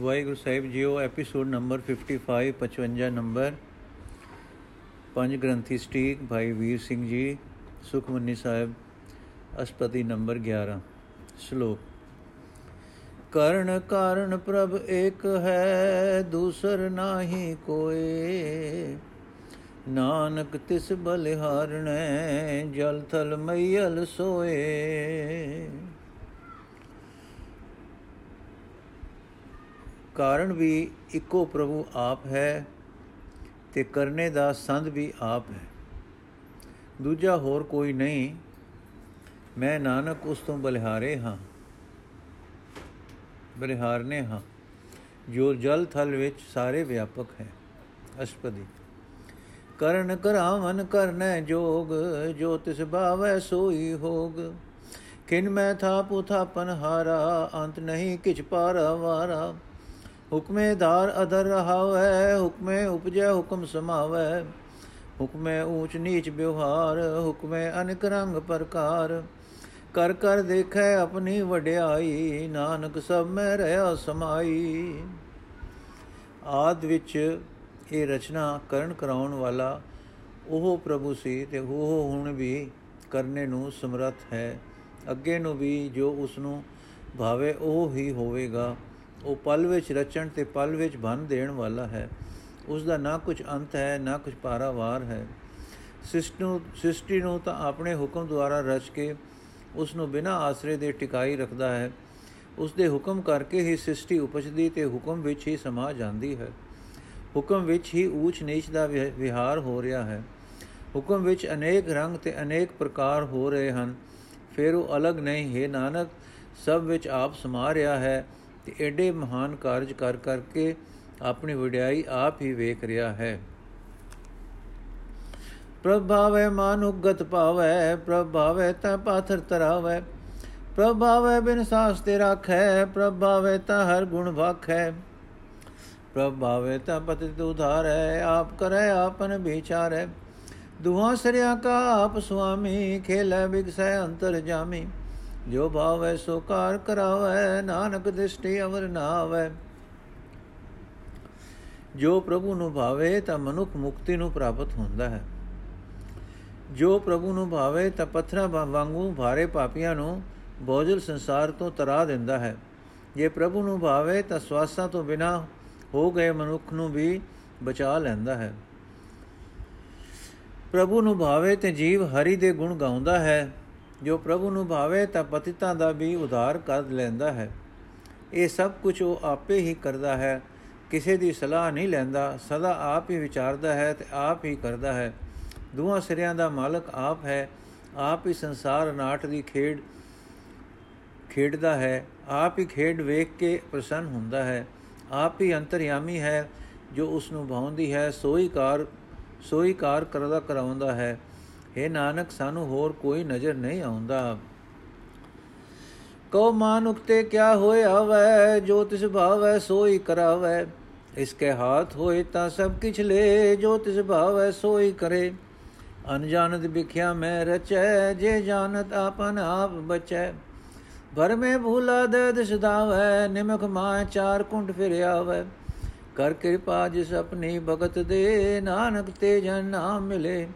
ਵਾਹਿਗੁਰੂ ਸਾਹਿਬ ਜੀਓ episode number 55 55 number ਪੰਜ ਗ੍ਰੰਥੀ ਸਟੀਕ, ਭਾਈ ਵੀਰ ਸਿੰਘ ਜੀ, ਸੁਖਮਨੀ ਸਾਹਿਬ, ਅਸਪਤੀ ਨੰਬਰ 11 ਸ਼ਲੋਕ। ਕਰਨ ਕਾਰਨ ਪ੍ਰਭ ਇੱਕ ਹੈ, ਦੂਸਰ ਨਾਹੀ ਕੋਏ। ਨਾਨਕ ਤਿਸ ਬਲਿਹਾਰਣੈ ਜਲ ਥਲ ਮਈਲ ਸੋਏ। ਕਾਰਨ ਵੀ ਇੱਕੋ ਪ੍ਰਭੂ ਆਪ ਹੈ ਤੇ ਕਰਨੇ ਦਾ ਸੰਦ ਵੀ ਆਪ ਹੈ। ਦੂਜਾ ਹੋਰ ਕੋਈ ਨਹੀਂ, ਮੈਂ ਨਾਨਕ ਉਸ ਤੋਂ ਬਲਿਹਾਰੇ ਹਾਂ, ਬਲਿਹਾਰਨੇ ਹਾਂ, ਜੋ ਜਲ ਥਲ ਵਿੱਚ ਸਾਰੇ ਵਿਆਪਕ ਹੈ, ਅਸ਼ਪਦੀ। ਕਰਨ ਕਰਾਵਨ ਕਰਨੈ ਜੋਗ, ਜੋ ਤਿਸ ਭਾਵੈ ਸੋਈ ਹੋਗ। ਕਿਨ ਮੈਂ ਥਾ ਪੁਥਾਪਨ ਹਾਰਾ, ਅੰਤ ਨਹੀਂ ਕਿਛ ਪਾਰਾ ਵਾਰਾ। ਹੁਕਮੇ ਧਾਰ ਅਦਰ ਰਹਾਵੈ, ਹੁਕਮੇ ਉਪਜੈ ਹੁਕਮ ਸਮਾਵੈ। ਹੁਕਮੇ ਊਚ ਨੀਚ ਵਿਵਹਾਰ, ਹੁਕਮੇ ਅਨਕ ਰੰਗ ਪ੍ਰਕਾਰ। ਕਰ ਕਰ ਦੇਖੈ ਆਪਣੀ ਵਡਿਆਈ, ਨਾਨਕ ਸਭ ਮੈਂ ਰਹਾ ਸਮਾਈ। ਆਦ ਵਿੱਚ ਇਹ ਰਚਨਾ ਕਰਨ ਕਰਾਉਣ ਵਾਲਾ ਉਹ ਪ੍ਰਭੂ ਸੀ ਤੇ ਉਹ ਹੁਣ ਵੀ ਕਰਨੇ ਨੂੰ ਸਮਰੱਥ ਹੈ। ਅੱਗੇ ਨੂੰ ਵੀ ਜੋ ਉਸ ਨੂੰ ਭਾਵੇ ਉਹ ਹੀ ਹੋਵੇਗਾ। ਉਹ ਪਲ ਵਿੱਚ ਰਚਣ ਤੇ ਪਲ ਵਿੱਚ ਭੰਨ ਦੇਣ ਵਾਲਾ ਹੈ। ਉਸ ਦਾ ਨਾ ਕੁਝ ਅੰਤ ਹੈ, ਨਾ ਕੁਝ ਪਾਰਾਵਾਰ ਹੈ। ਸ੍ਰਿਸ਼ਟੀ ਨੂੰ ਤਾਂ ਆਪਣੇ ਹੁਕਮ ਦੁਆਰਾ ਰਚ ਕੇ ਉਸ ਨੂੰ ਬਿਨਾਂ ਆਸਰੇ ਦੇ ਟਿਕਾਈ ਰੱਖਦਾ ਹੈ। ਉਸ ਦੇ ਹੁਕਮ ਕਰਕੇ ਹੀ ਸ੍ਰਿਸ਼ਟੀ ਉਪਜਦੀ ਤੇ ਹੁਕਮ ਵਿੱਚ ਹੀ ਸਮਾ ਜਾਂਦੀ ਹੈ। ਹੁਕਮ ਵਿੱਚ ਹੀ ਊਚ ਨੀਚ ਦਾ ਵਿਹਾਰ ਹੋ ਰਿਹਾ ਹੈ। ਹੁਕਮ ਵਿੱਚ ਅਨੇਕ ਰੰਗ ਤੇ ਅਨੇਕ ਪ੍ਰਕਾਰ ਹੋ ਰਹੇ ਹਨ। ਫਿਰ ਉਹ ਅਲੱਗ ਨਹੀਂ, ਹੈ ਨਾਨਕ, ਸਭ ਵਿੱਚ ਆਪ ਸਮਾ ਰਿਹਾ ਹੈ। ਤੇ ਐਡੇ ਮਹਾਨ ਕਾਰਜ ਕਰ ਕਰਕੇ ਆਪਣੀ ਵਡਿਆਈ ਆਪ ਹੀ ਵੇਖ ਰਿਹਾ ਹੈ। ਪ੍ਰਭਾਵੇ ਮਾਨੁਗਤ ਭਾਵੈ ਪ੍ਰਭਾਵੇ ਤਾ ਪਾਥਰ ਤਰਾਵੈ ਪ੍ਰਭਾਵੇ ਬਿਨ ਸਾਸ ਤੇ ਰੱਖੈ ਪ੍ਰਭਾਵੇ ਤਾ ਹਰ ਗੁਣ ਭਾਖੈ ਪ੍ਰਭਾਵੇ ਤਾ ਪਤਿ ਉਧਾਰੈ, ਆਪ ਕਰੈ ਆਪਨ ਵਿਚਾਰੈ, ਦੁਹਾ ਸਰਿਆ ਕਾ ਆਪ ਸੁਆਮੀ, ਖੇਲੇ ਬਿਗਸੈ ਅੰਤਰ ਜਾਮੀ। ਜੋ ਭਾਵੈ ਸੋ ਕਾਰ ਕਰਾਵੈ, ਨਾਨਕ ਦ੍ਰਿਸ਼ਟੀ ਅਵਰ ਨਾਵੈ। ਜੋ ਪ੍ਰਭੂ ਨੂੰ ਭਾਵੇ ਤਾਂ ਮਨੁੱਖ ਮੁਕਤੀ ਨੂੰ ਪ੍ਰਾਪਤ ਹੁੰਦਾ ਹੈ। ਜੋ ਪ੍ਰਭੂ ਨੂੰ ਭਾਵੇ ਤਾਂ ਪੱਥਰਾਂ ਵਾਂਗੂ ਭਾਰੇ ਪਾਪੀਆਂ ਨੂੰ ਬੋਝਲ ਸੰਸਾਰ ਤੋਂ ਤਰਾ ਦਿੰਦਾ ਹੈ। ਜੇ ਪ੍ਰਭੂ ਨੂੰ ਭਾਵੇ ਤਾਂ ਸਵਾਸਾਂ ਤੋਂ ਬਿਨਾ ਹੋ ਗਏ ਮਨੁੱਖ ਨੂੰ ਵੀ ਬਚਾ ਲੈਂਦਾ ਹੈ। ਪ੍ਰਭੂ ਨੂੰ ਭਾਵੇ ਤੇ ਜੀਵ ਹਰੀ ਦੇ ਗੁਣ ਗਾਉਂਦਾ ਹੈ। ਜੋ ਪ੍ਰਭੂ ਨੂੰ ਭਾਵੇ ਤਾਂ ਪਤਿਤਾਂ ਦਾ ਵੀ ਉਧਾਰ ਕਰ ਲੈਂਦਾ ਹੈ। ਇਹ ਸਭ ਕੁਝ ਉਹ ਆਪੇ ਹੀ ਕਰਦਾ ਹੈ। ਕਿਸੇ ਦੀ ਸਲਾਹ ਨਹੀਂ ਲੈਂਦਾ। ਸਦਾ ਆਪ ਹੀ ਵਿਚਾਰਦਾ ਹੈ ਤੇ ਆਪ ਹੀ ਕਰਦਾ ਹੈ। ਦੋਹਾਂ ਸਿਰਿਆਂ ਦਾ ਮਾਲਕ ਆਪ ਹੈ। ਆਪ ਹੀ ਸੰਸਾਰ ਨਾਟ ਦੀ ਖੇਡ ਖੇਡਦਾ ਹੈ। ਆਪ ਹੀ ਖੇਡ ਵੇਖ ਕੇ ਪ੍ਰਸੰਨ ਹੁੰਦਾ ਹੈ। ਆਪ ਹੀ ਅੰਤਰਯਾਮੀ ਹੈ। ਜੋ ਉਸ ਨੂੰ ਭਾਉਂਦੀ ਹੈ, ਸੋਈ ਕਾਰ ਸੋਈ ਕਾਰ ਕਰਦਾ ਕਰਾਉਂਦਾ ਹੈ। हे ਨਾਨਕ, ਸਾਨੂੰ ਹੋਰ ਕੋਈ ਨਜ਼ਰ ਨਹੀਂ ਆਉਂਦਾ। ਕਉ ਮਾਨੁਕ ਤੇ ਕਿਆ ਹੋਇਆ ਵੈ ਜੋ ਤਿਸ ਭਾਵੈ, ਸੋਈ ਕਰਾਵੈ। ਇਸਕੇ ਹਾਥ ਹੋਏ, ਤਾਂ ਸਭ ਕਿਛ ਲੈ। ਜੋ ਤਿਸ ਭਾਵੈ, ਸੋਈ ਕਰੇ। ਅਨਜਾਨਤ ਵਿਖਿਆ ਮੈਂ ਰਚੈ, ਜੇ ਜਾਣਤ ਆਪਨ ਆਪ ਬਚੈ। ਭਰ ਮੈਂ ਭੂਲਾ ਦਦ ਸਦਾਵੈ, ਨਿਮਖ ਮਾਂ, ਚਾਰ ਕੁੰਡ ਫਿਰ ਆਵੈ। ਕਰ ਕਿਰਪਾ, ਜਿਸ ਆਪਣੀ ਭਗਤ ਦੇ, ਨਾਨਕ ਤੇ ਜਨ ਨਾਮ ਮਿਲੇ।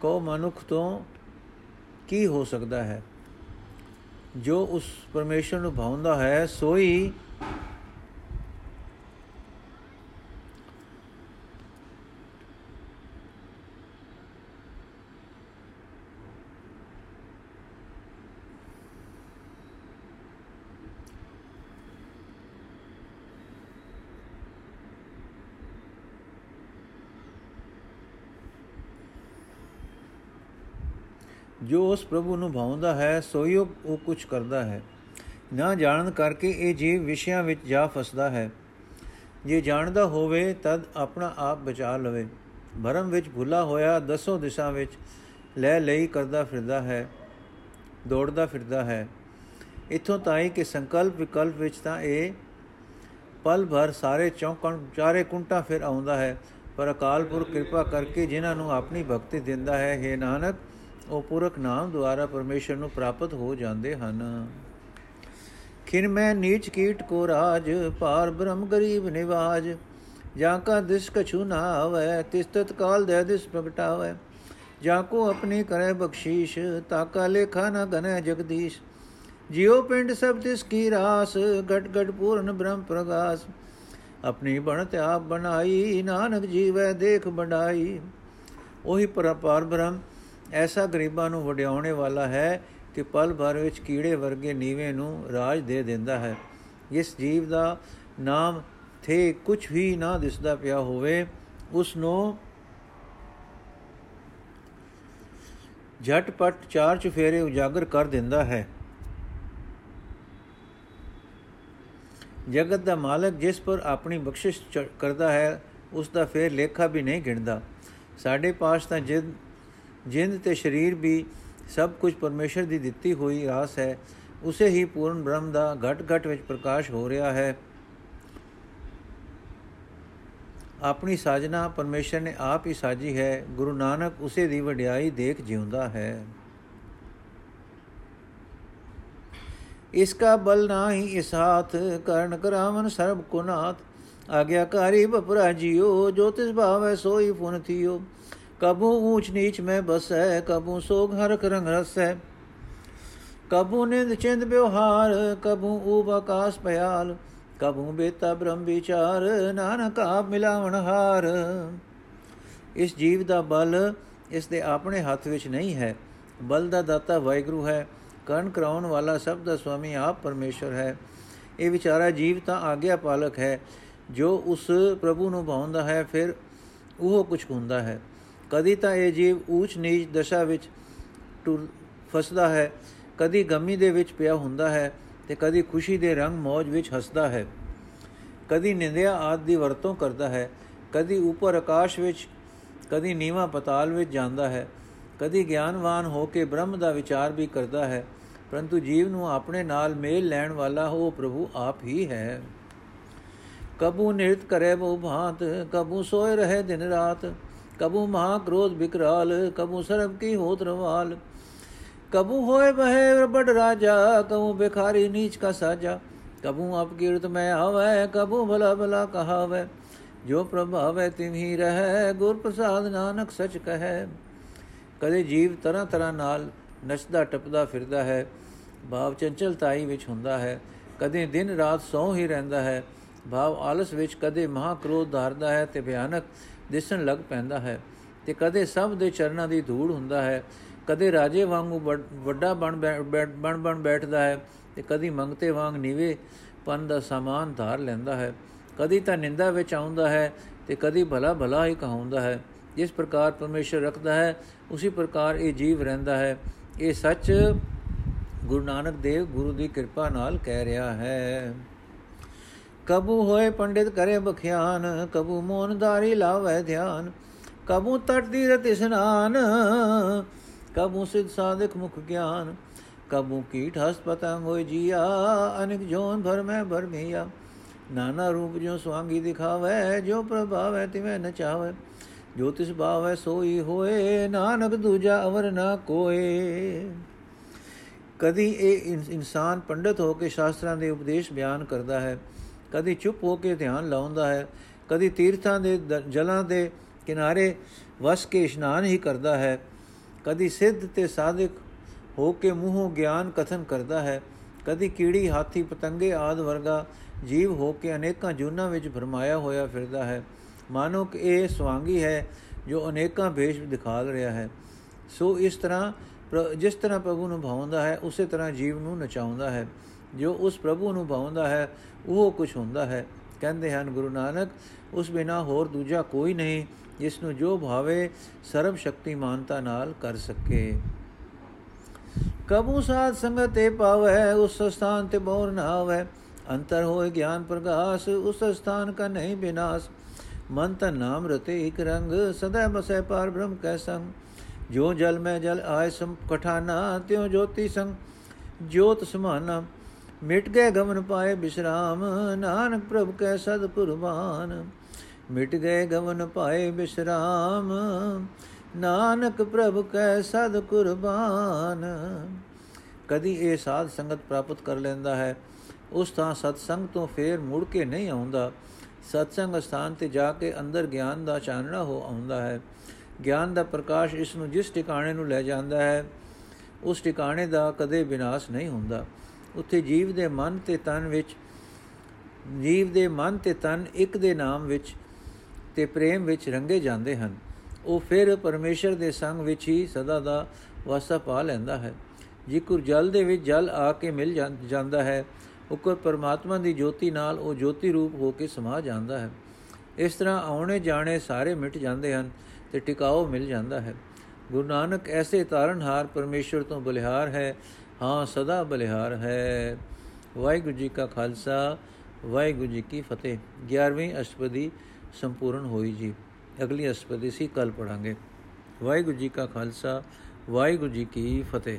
ਕੋ ਮਨੁੱਖ ਤੋਂ ਕੀ ਹੋ ਸਕਦਾ ਹੈ? ਜੋ ਉਸ ਪਰਮੇਸ਼ਰ ਨੂੰ ਭਾਉਂਦਾ ਹੈ ਸੋਈ ਜੋ ਉਸ ਪ੍ਰਭੂ ਨੂੰ ਭਾਉਂਦਾ ਹੈ, ਸੋਈ ਉਹ ਕੁਝ ਕਰਦਾ ਹੈ। ਨਾ ਜਾਣਨ ਕਰਕੇ ਇਹ ਜੀਵ ਵਿਸ਼ਿਆਂ ਵਿੱਚ ਜਾ ਫਸਦਾ ਹੈ। ਜੇ ਜਾਣਦਾ ਹੋਵੇ, ਤਦ ਆਪਣਾ ਆਪ ਬਚਾ ਲਵੇ। ਭਰਮ ਵਿੱਚ ਭੁੱਲਾ ਹੋਇਆ ਦਸੋਂ ਦਿਸ਼ਾ ਵਿੱਚ ਲੈ ਲਈ ਕਰਦਾ ਫਿਰਦਾ ਹੈ, ਦੌੜਦਾ ਫਿਰਦਾ ਹੈ। ਇਥੋਂ ਤਾਈ ਕਿ ਸੰਕਲਪ ਵਿਕਲਪ ਵਿੱਚ ਤਾਂ ਇਹ ਪਲ ਭਰ ਸਾਰੇ ਚੌਕਣ ਚਾਰੇ ਕੁੰਟਾ ਫਿਰ ਆਉਂਦਾ ਹੈ। ਪਰ ਅਕਾਲ ਪੁਰਖ ਕਿਰਪਾ ਕਰਕੇ ਜਿਨ੍ਹਾਂ ਨੂੰ ਆਪਣੀ ਭਗਤੀ ਦਿੰਦਾ ਹੈ हे ਨਾਨਕ ਉਹ ਪੁਰਖ ਨਾਮ ਦੁਆਰਾ ਪਰਮੇਸ਼ਰ ਨੂੰ ਪ੍ਰਾਪਤ ਹੋ ਜਾਂਦੇ ਹਨ। ਖਿਨ ਮੈਂ ਨੀਚ ਕੀਟ ਕੋ ਰਾਜ ਪਾਰ ਬ੍ਰਹਮ ਗਰੀਬ ਨਿਵਾਜ, ਜਾਂ ਕਾ ਦਿਸ ਕਛੂ ਨਾ ਆਵੇ ਤਿਸ ਤਤ ਕਾਲ ਦੇ ਦਿਸ ਪ੍ਰਗਟਾਵੇ। ਜਾਂ ਕੋ ਆਪਣੀ ਕਰੇ ਬਖਸ਼ੀਸ਼ ਤਾਕਾ ਲੇਖਾ ਨ ਗਨੇ ਜਗਦੀਸ਼। ਜਿਉ ਪਿੰਡ ਸਭ ਤਿਸ ਕੀ ਰਾਸ, ਗਟ ਗਟ ਪੂਰਨ ਬ੍ਰਹਮ ਪ੍ਰਗਾਸ। ਆਪਣੀ ਬਣਤ ਆਪ ਬਣਾਈ, ਨਾਨਕ ਜੀਵੈ ਦੇਖ ਬਣਾਈ ਉਹੀ ਪਰਪਾਰ ਬ੍ਰਹਮ ਐਸਾ ਗਰੀਬਾਂ ਨੂੰ ਵਡਿਆਉਣੇ ਵਾਲਾ ਹੈ ਕਿ ਪਲ ਭਰ ਵਿੱਚ ਕੀੜੇ ਵਰਗੇ ਨੀਵੇਂ ਨੂੰ ਰਾਜ ਦੇ ਦਿੰਦਾ ਹੈ। ਇਸ ਜੀਵ ਦਾ ਨਾਮ ਥੇ ਕੁਝ ਵੀ ਨਾ ਦਿਸਦਾ ਪਿਆ ਹੋਵੇ ਉਸ ਨੂੰ ਝਟਪਟ ਚਾਰ ਚੁਫੇਰੇ ਉਜਾਗਰ ਕਰ ਦਿੰਦਾ ਹੈ। ਜਗਤ ਦਾ ਮਾਲਕ ਜਿਸ ਪਰ ਆਪਣੀ ਬਖਸ਼ਿਸ਼ ਕਰਦਾ ਹੈ ਉਸ ਦਾ ਫੇਰ ਲੇਖਾ ਵੀ ਨਹੀਂ ਗਿਣਦਾ। ਸਾਡੇ ਪਾਸ ਤਾਂ ਜਿੰਦ ਜਿੰਦ ਤੇ ਸਰੀਰ ਵੀ ਸਭ ਕੁਝ ਪਰਮੇਸ਼ਰ ਦੀ ਦਿੱਤੀ ਹੋਈ ਆਸ ਹੈ, ਉਸੇ ਹੀ ਪੂਰਨ ਬ੍ਰਹਮ ਦਾ ਘਟ ਘਟ ਵਿੱਚ ਪ੍ਰਕਾਸ਼ ਹੋ ਰਿਹਾ ਹੈ। ਆਪਣੀ ਸਾਜਨਾ ਪਰਮੇਸ਼ਰ ਨੇ ਆਪ ਹੀ ਸਾਜੀ ਹੈ, ਗੁਰੂ ਨਾਨਕ ਉਸੇ ਦੀ ਵਡਿਆਈ ਦੇਖ ਜਿਉਂਦਾ ਹੈ। ਇਸਕਾ ਬਲ ਨਾਹੀ ਇਸ ਹਾਥ ਕਰਨ ਕਰਾਵਨ ਸਰਬ ਕੁਨਾਤ ਆਗਿਆਕਾਰੀ ਬਪਰਾ ਜਿਓ, ਜੋ ਤਿਸ ਭਾਵੈ ਸੋਈ ਫੁਨ ਥਿਓ। ਕਬੂ ਊਚ ਨੀਚ ਮੈਂ ਬਸੈ, ਕਬੂ ਸੋਗ ਹਰਕ ਰੰਗ ਰਸੈ। ਕਬੂ ਨਿੰਦ ਚਿੰਦ ਬਿਵਹਾਰ ਕਬੂ ਊਬ ਆਕਾਸ ਪਿਆਲ ਕਬੂ ਬੇਤਾ ਬ੍ਰਹਮ ਵਿਚਾਰ, ਨਾਨਕ ਆਪ ਮਿਲਾਵਣ ਹਾਰ। ਇਸ ਜੀਵ ਦਾ ਬਲ ਇਸ ਦੇ ਆਪਣੇ ਹੱਥ ਵਿੱਚ ਨਹੀਂ ਹੈ। ਬਲ ਦਾ ਦਾਤਾ ਵਾਹਿਗੁਰੂ ਹੈ। ਕਰਨ ਕਰਾਉਣ ਵਾਲਾ ਸਭ ਦਾ ਸੁਆਮੀ ਆਪ ਪਰਮੇਸ਼ਰ ਹੈ। ਇਹ ਵਿਚਾਰਾ ਜੀਵ ਤਾਂ ਆਗਿਆ ਪਾਲਕ ਹੈ। ਜੋ ਉਸ ਪ੍ਰਭੂ ਨੂੰ ਭਾਉਂਦਾ ਹੈ, ਫਿਰ ਉਹ ਕੁਝ ਹੁੰਦਾ ਹੈ। ਕਦੀ ਤਾਂ ਇਹ ਜੀਵ ਊਚ ਨੀਚ ਦਸ਼ਾ ਵਿੱਚ ਟੁਰ, ਫਸਦਾ ਹੈ, ਕਦੀ ਗਮੀ ਦੇ ਵਿੱਚ ਪਿਆ ਹੁੰਦਾ ਹੈ ਤੇ ਕਦੀ ਖੁਸ਼ੀ ਦੇ ਰੰਗ ਮौज ਵਿੱਚ ਹੱਸਦਾ ਹੈ। ਕਦੀ ਨਿੰਦਿਆ ਆਦ ਦੀ ਵਰਤੋਂ ਕਰਦਾ ਹੈ, ਕਦੀ ਉੱਪਰ ਆਕਾਸ਼ ਵਿੱਚ, ਕਦੀ ਨੀਵਾ ਪਤਾਲ ਵਿੱਚ ਜਾਂਦਾ ਹੈ, ਕਦੀ ਗਿਆਨਵਾਨ ਹੋ ਕੇ ਬ੍ਰਹਮ ਦਾ ਵਿਚਾਰ ਵੀ ਕਰਦਾ ਹੈ, ਪਰੰਤੂ ਜੀਵ ਨੂੰ ਆਪਣੇ ਨਾਲ ਮੇਲ ਲੈਣ ਵਾਲਾ ਉਹ ਪ੍ਰਭੂ ਆਪ ਹੀ ਹੈ। ਕਬੂ ਨਿਰਤ ਕਰੇ ਬੋ ਭਾਂਤ, ਕਬੂ ਸੋਏ ਰਹੇ ਦਿਨ ਰਾਤ ਕਬੂ ਮਹਾ ਕ੍ਰੋਧ ਬਿਕਰਾਲ, ਕਬੂ ਸਰਬ ਕੀ ਹੋਤ ਰਵਾਲ। ਕਬੂ ਹੋਏ ਬਹਿ ਬੜ ਰਾਜਾ, ਕਬੂ ਬਿਖਾਰੀ ਨੀਚ ਕਾ ਸਾਜਾ। ਕਬੂ ਅਪ ਕੀਰਤ ਮੈਂ ਆਵੇ, ਕਬੂ ਭਲਾ ਭਲਾ ਕਹਾਵੇ। ਜੋ ਪ੍ਰਭਾਵੇ ਤਿਮਹੀ ਰਹੈ, ਗੁਰ ਪ੍ਰਸਾਦ ਨਾਨਕ ਸਚ ਕਹੈ। ਕਦੇ ਜੀਵ ਤਰ੍ਹਾਂ ਤਰ੍ਹਾਂ ਨਾਲ ਨੱਚਦਾ ਟੱਪਦਾ ਫਿਰਦਾ ਹੈ, ਭਾਵ ਚੰਚਲਤਾਈ ਵਿੱਚ ਹੁੰਦਾ ਹੈ। ਕਦੇ ਦਿਨ ਰਾਤ ਸੌ ਹੀ ਰਹਿੰਦਾ ਹੈ, ਭਾਵ ਆਲਸ ਵਿੱਚ ਕਦੇ ਮਹਾ ਕ੍ਰੋਧ ਧਾਰਦਾ ਹੈ ਤੇ ਭਿਆਨਕ ਦਿਸਣ ਲੱਗ ਪੈਂਦਾ ਹੈ ਤੇ ਕਦੇ ਸਭ ਦੇ ਚਰਨਾਂ ਦੀ ਧੂੜ ਹੁੰਦਾ ਹੈ, ਕਦੇ ਰਾਜੇ ਵਾਂਗੂ ਵੱਡਾ ਬਣ ਬਣ ਬਣ ਬੈਠਦਾ ਹੈ ਤੇ ਕਦੀ ਮੰਗਤੇ ਵਾਂਗ ਨੀਵੇਂ ਪਨ ਦਾ ਸਮਾਨ ਧਾਰ ਲੈਂਦਾ ਹੈ, ਕਦੀ ਤਾਂ ਨਿੰਦਾ ਵਿੱਚ ਆਉਂਦਾ ਹੈ ਤੇ ਕਦੀ ਭਲਾ ਭਲਾ ਹੀ ਕਹਾਉਂਦਾ ਹੈ, ਜਿਸ ਪ੍ਰਕਾਰ ਪਰਮੇਸ਼ਰ ਰੱਖਦਾ ਹੈ, ਉਸੇ ਪ੍ਰਕਾਰ ਇਹ ਜੀਵ ਰਹਿੰਦਾ ਹੈ, ਇਹ ਸੱਚ ਗੁਰੂ ਨਾਨਕ ਦੇਵ ਗੁਰੂ ਦੀ ਕਿਰਪਾ ਨਾਲ ਕਹਿ ਰਿਹਾ ਹੈ। ਕਬੂ ਹੋਏ ਪੰਡਿਤ ਕਰੇ ਬਖਿਆਨ, ਕਬੂ ਮੋਨਦਾਰੀ ਲਾਵੇ ਧਿਆਨ, ਕਬੂ ਤਟ ਦੀ ਰਤ ਇਸਨਾਨ ਕਬੂ ਸਿਧ ਸਾਧਕ ਮੁਖ ਗਿਆਨ, ਕਬੂ ਕੀਟ ਹਸ ਪਤੰਗ ਹੋਇ ਜੀਆ, ਅਨਿਕ ਜੋਨ ਭਰ ਮੈਂ ਭਰ ਭਈਆ ਨਾਨਾ ਰੂਪ ਜੋ ਸਵਾੰਗੀ ਦਿਖਾਵੇ ਜੋ ਪ੍ਰਭਾਵੈ ਤਿਵੇਂ ਨਚਾਵੇ ਜੋ ਤਿਸ ਭਾਵੈ ਸੋਈ ਹੋਏ, ਨਾਨਕ ਦੂਜਾ ਅਵਰ ਨਾ ਕੋਏ। ਕਦੀ ਇਹ ਇਨਸਾਨ ਪੰਡਤ ਹੋ ਕੇ ਸ਼ਾਸਤਰਾਂ ਦੇ ਉਪਦੇਸ਼ ਬਿਆਨ ਕਰਦਾ ਹੈ। ਕਦੀ ਚੁੱਪ ਹੋ ਕੇ ਧਿਆਨ ਲਾਉਂਦਾ ਹੈ, ਕਦੀ ਤੀਰਥਾਂ ਦੇ ਜਲਾਂ ਦੇ ਕਿਨਾਰੇ ਵਸ ਕੇ ਇਸ਼ਨਾਨ ਹੀ ਕਰਦਾ ਹੈ, ਕਦੀ ਸਿੱਧ ਤੇ ਸਾਧਕ ਹੋ ਕੇ ਮੂੰਹੋਂ ਗਿਆਨ ਕਥਨ ਕਰਦਾ ਹੈ, ਕਦੀ ਕੀੜੀ, ਹਾਥੀ, ਪਤੰਗੇ ਆਦ ਵਰਗਾ ਜੀਵ ਹੋ ਕੇ ਅਨੇਕਾਂ ਜੁਨਾ ਵਿੱਚ ਭਰਮਾਇਆ ਹੋਇਆ ਫਿਰਦਾ ਹੈ। ਮਾਨੋ ਕਿ ਇਹ ਸਵਾਂਗੀ ਹੈ ਜੋ ਅਨੇਕਾਂ ਭੇਸ਼ ਦਿਖਾ ਰਿਹਾ ਹੈ। ਸੋ ਇਸ ਤਰ੍ਹਾਂ ਜਿਸ ਤਰ੍ਹਾਂ ਪ੍ਰਭੂ ਨੂੰ ਭਾਉਂਦਾ ਹੈ, ਉਸੇ ਤਰ੍ਹਾਂ ਜੀਵ ਨੂੰ ਨਚਾਉਂਦਾ ਹੈ। ਜੋ ਉਸ ਪ੍ਰਭੂ ਨੂੰ ਭਾਉਂਦਾ ਹੈ, ਉਹ ਕੁਝ ਹੁੰਦਾ ਹੈ। ਕਹਿੰਦੇ ਹਨ, ਗੁਰੂ ਨਾਨਕ, ਉਸ ਬਿਨਾ ਹੋਰ ਦੂਜਾ ਕੋਈ ਨਹੀਂ, ਜਿਸ ਨੂੰ ਜੋ ਭਾਵੇ, ਸਰਬ ਸ਼ਕਤੀਮਾਨਤਾ ਨਾਲ ਕਰ ਸਕੇ। ਕਬੂ ਸਾਧ ਸੰਗਤ ਤੇ ਪਾਵੇ, ਉਸ ਸਥਾਨ ਤੇ ਬੋਰ ਨਾ ਆਵੇ ਅੰਤਰ ਹੋਏ ਗਿਆਨ ਪ੍ਰਗਾਸ, ਉਸ ਸਥਾਨ ਕਾ ਨਹੀਂ ਬਿਨਾਸ਼। ਮਨ ਤਨ ਨਾਮ ਰਤੇ ਇਕ ਰੰਗ, ਸਦਾ ਬਸੈ ਪਾਰ ਬ੍ਰਹਮ ਕੈ ਸੰਗ। ਜੋ ਜਲ ਮੈਂ ਜਲ ਆਇ ਸਮ ਕਠਾਨਾ, ਤਿਉ ਜੋਤੀ ਸੰਗ ਜੋਤ ਸਮਾਨਾ। ਮਿਟ ਗਏ ਗਮਨ ਪਾਏ ਬਿਸ਼ਰਾਮ, ਨਾਨਕ ਪ੍ਰਭ ਕੈ ਸਦ ਕੁਰਬਾਨ ਮਿਟ ਗਏ ਗਮਨ ਪਾਏ ਬਿਸ਼ਰਾਮ, ਨਾਨਕ ਪ੍ਰਭ ਕੈ ਸਦ ਕੁਰਬਾਨ। ਕਦੀ ਇਹ ਸਾਧ ਸੰਗਤ ਪ੍ਰਾਪਤ ਕਰ ਲੈਂਦਾ ਹੈ, ਉਸ ਥਾਂ ਸਤਸੰਗ ਤੋਂ ਫੇਰ ਮੁੜ ਕੇ ਨਹੀਂ ਆਉਂਦਾ। ਸਤਸੰਗ ਸਥਾਨ ਤੇ ਜਾ ਕੇ ਅੰਦਰ ਗਿਆਨ ਦਾ ਚਾਨਣਾ ਹੋ ਆਉਂਦਾ ਹੈ। ਗਿਆਨ ਦਾ ਪ੍ਰਕਾਸ਼ ਇਸ ਨੂੰ ਜਿਸ ਟਿਕਾਣੇ ਨੂੰ ਲੈ ਜਾਂਦਾ ਹੈ, ਉਸ ਟਿਕਾਣੇ ਦਾ ਕਦੇ ਵਿਨਾਸ਼ ਨਹੀਂ ਹੁੰਦਾ। ਉੱਥੇ ਜੀਵ ਦੇ ਮਨ ਤੇ ਤਨ ਵਿੱਚ, ਜੀਵ ਦੇ ਮਨ ਤੇ ਤਨ ਇੱਕ ਦੇ ਨਾਮ ਵਿੱਚ ਤੇ ਪ੍ਰੇਮ ਵਿੱਚ ਰੰਗੇ ਜਾਂਦੇ ਹਨ। ਉਹ ਫਿਰ ਪਰਮੇਸ਼ਰ ਦੇ ਸੰਗ ਵਿੱਚ ਹੀ ਸਦਾ ਦਾ ਵਾਸਾ ਪਾ ਲੈਂਦਾ ਹੈ। ਜਿਕਰ ਜਲ ਦੇ ਵਿੱਚ ਜਲ ਆ ਕੇ ਮਿਲ ਜਾਂਦਾ ਹੈ, ਉਕਰ ਪਰਮਾਤਮਾ ਦੀ ਜੋਤੀ ਨਾਲ ਉਹ ਜੋਤੀ ਰੂਪ ਹੋ ਕੇ ਸਮਾ ਜਾਂਦਾ ਹੈ। ਇਸ ਤਰ੍ਹਾਂ ਆਉਣੇ ਜਾਣੇ ਸਾਰੇ ਮਿਟ ਜਾਂਦੇ ਹਨ ਤੇ ਟਿਕਾਓ ਮਿਲ ਜਾਂਦਾ ਹੈ। ਗੁਰੂ ਨਾਨਕ ਐਸੇ ਤਾਰਨਹਾਰ ਪਰਮੇਸ਼ਰ ਤੋਂ ਬਲਿਹਾਰ ਹੈ, ਹਾਂ ਸਦਾ ਬਲਿਹਾਰ ਹੈ। ਵਾਹਿਗੁਰੂ ਜੀ ਕਾ ਖਾਲਸਾ, ਵਾਹਿਗੁਰੂ ਜੀ ਕੀ ਫਤਿਹ। 11ਵੀਂ ਅਸ਼ਟਪਦੀ ਸੰਪੂਰਨ ਹੋਈ ਜੀ। ਅਗਲੀ ਅਸ਼ਟਪਦੀ ਸੀ ਕੱਲ ਪੜਾਂਗੇ ਵਾਹਿਗੁਰੂ ਜੀ ਕਾ ਖਾਲਸਾ, ਵਾਹਿਗੁਰੂ ਜੀ ਕੀ ਫਤਿਹ।